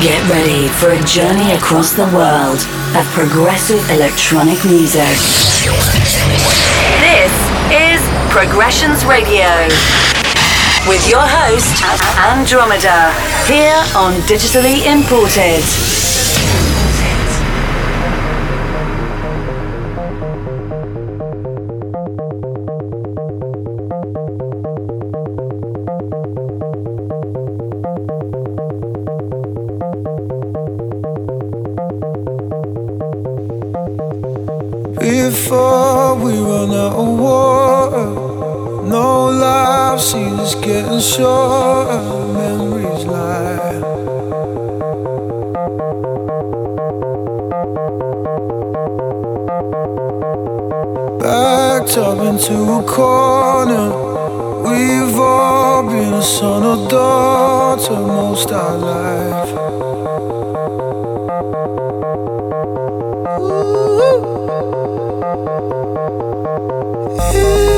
Get ready for a journey across the world of progressive electronic music. This is Progressions Radio with your host, Andromedha, here on Digitally Imported. Shorter. Memories lie. Backed up into a corner. We've all been a son or daughter most our life. chasing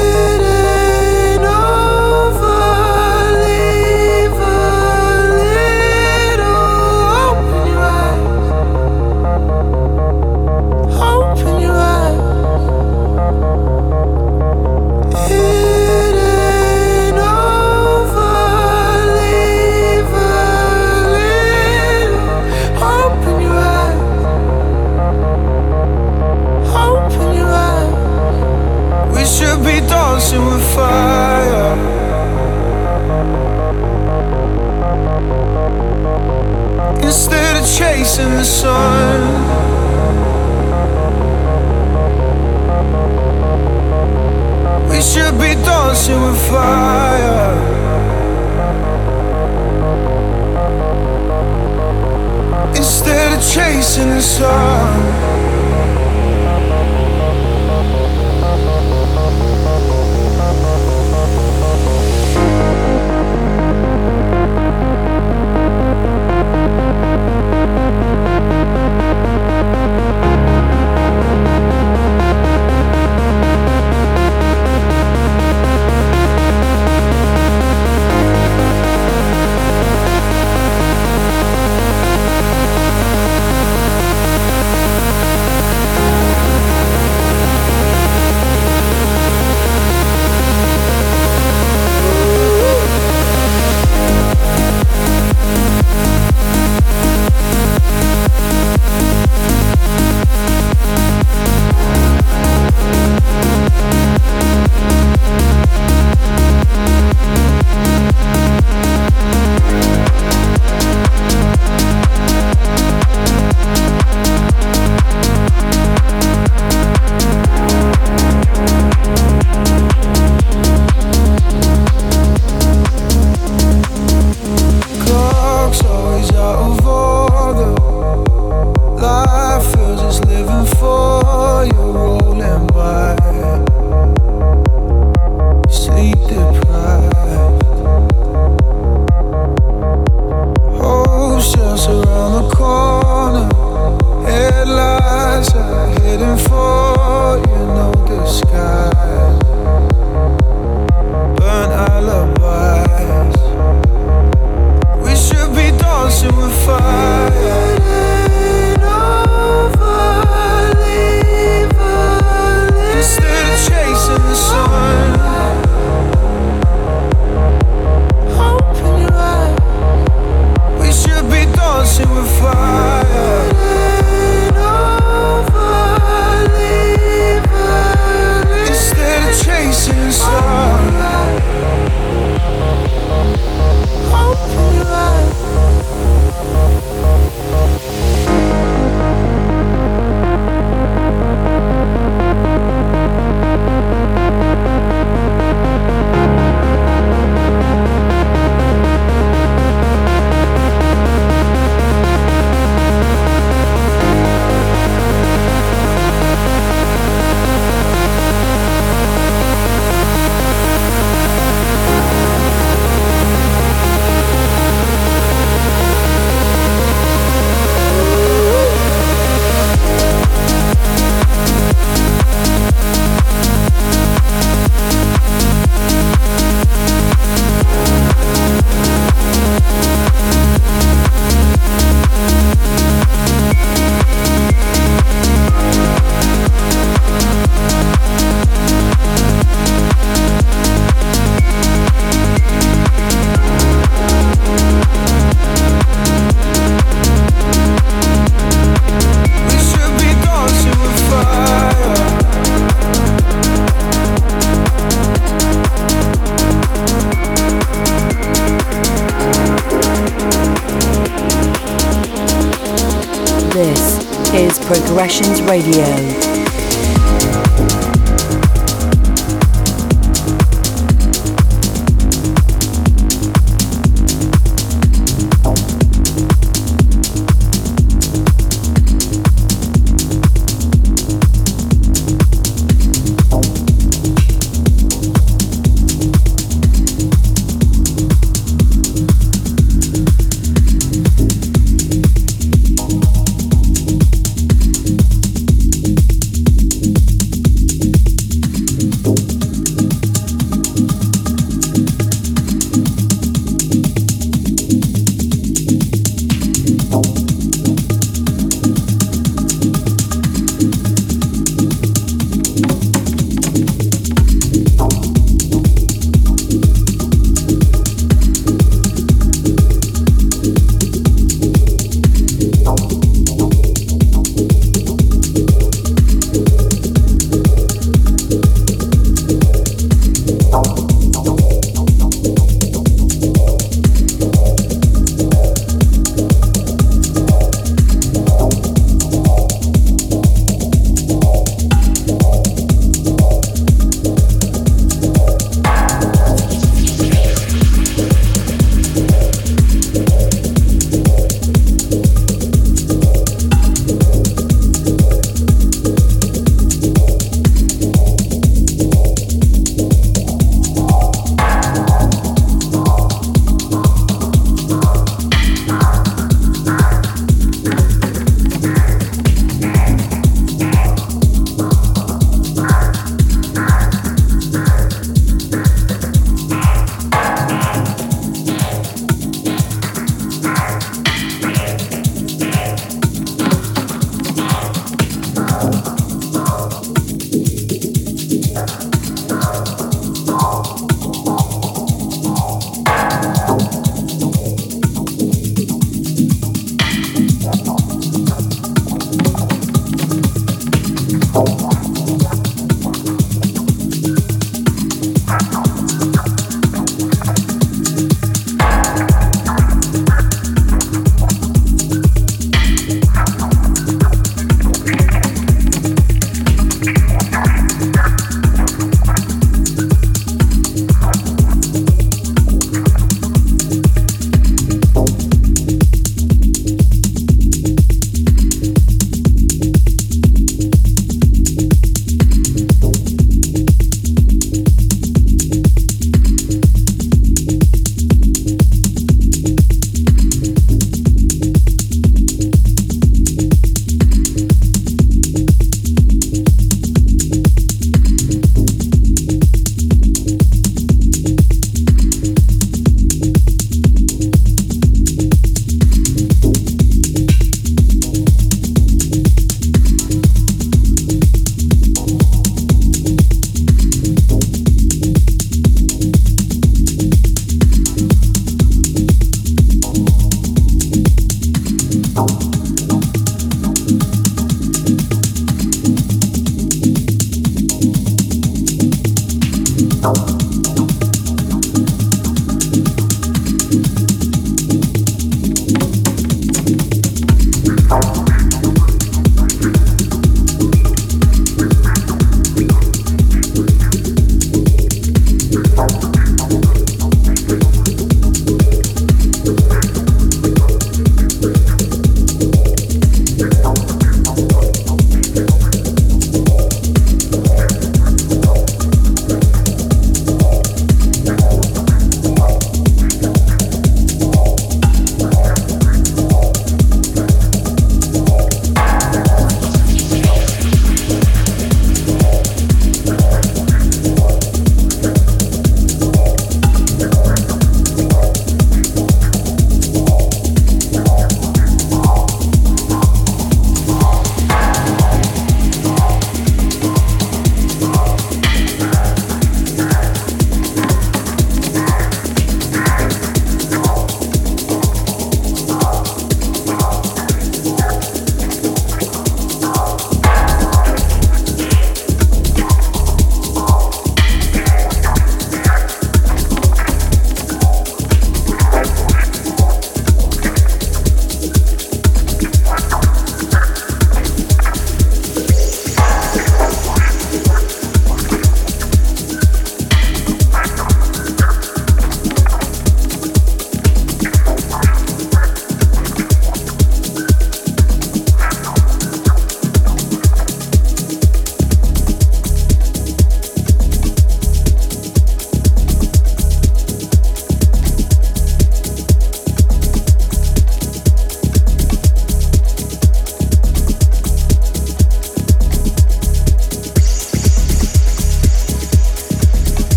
dancing with fire. Instead of chasing the sun.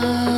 love.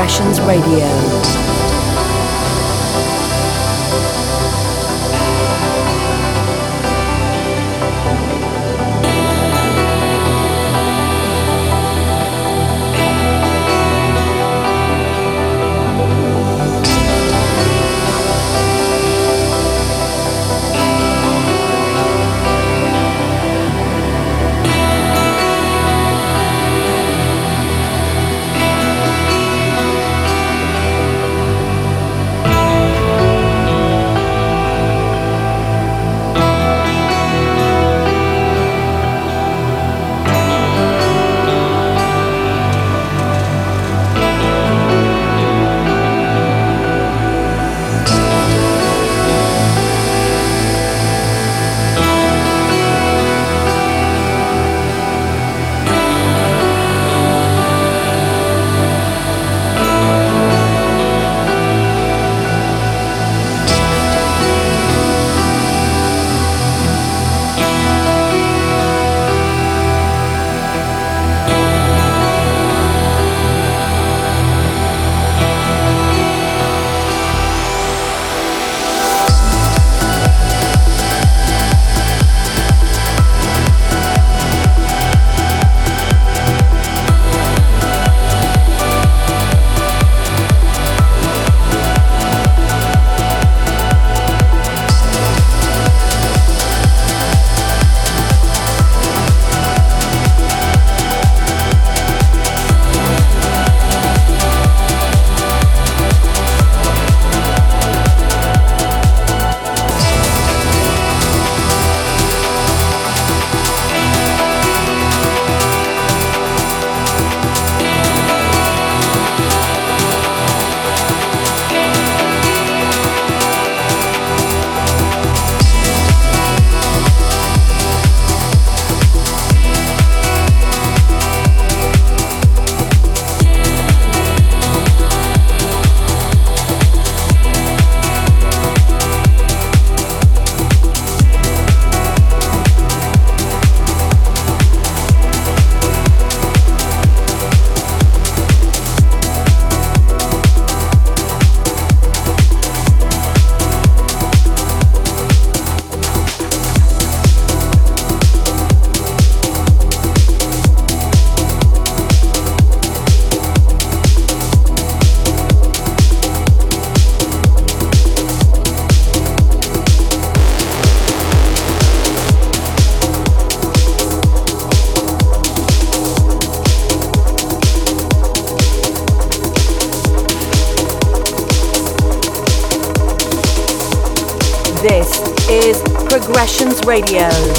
Progressions Radio. Radio.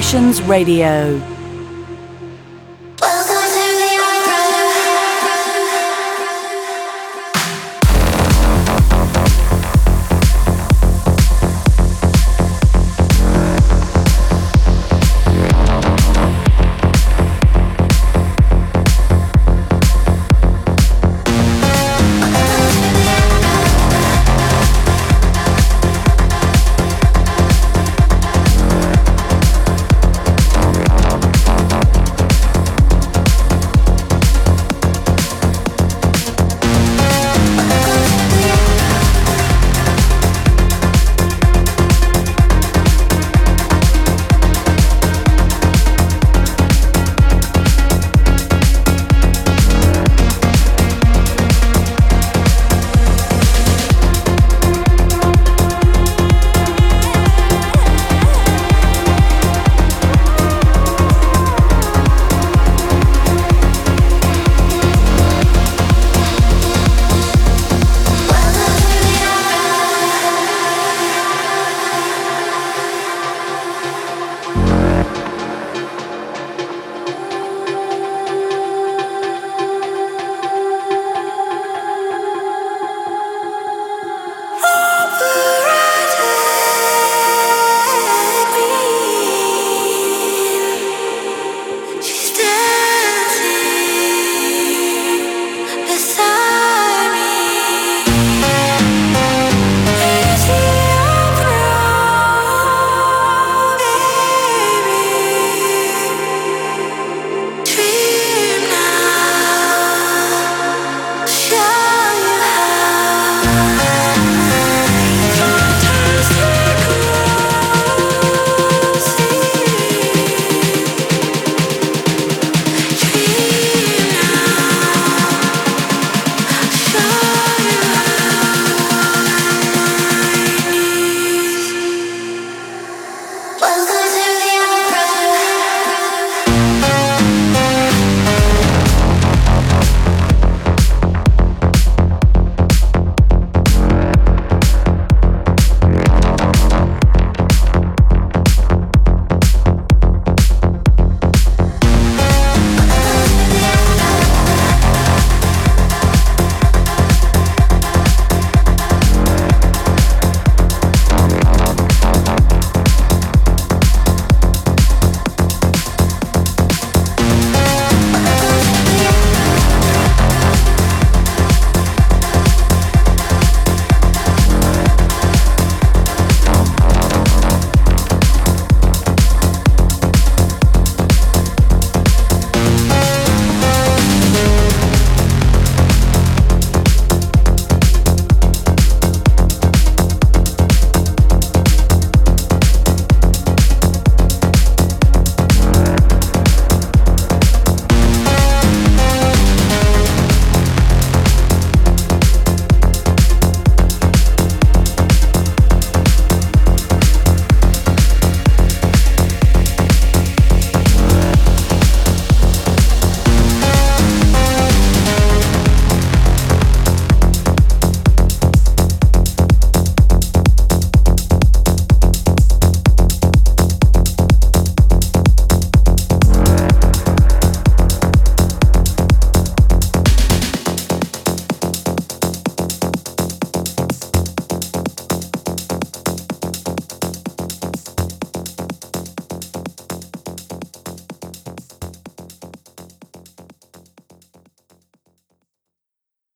Progressions Radio.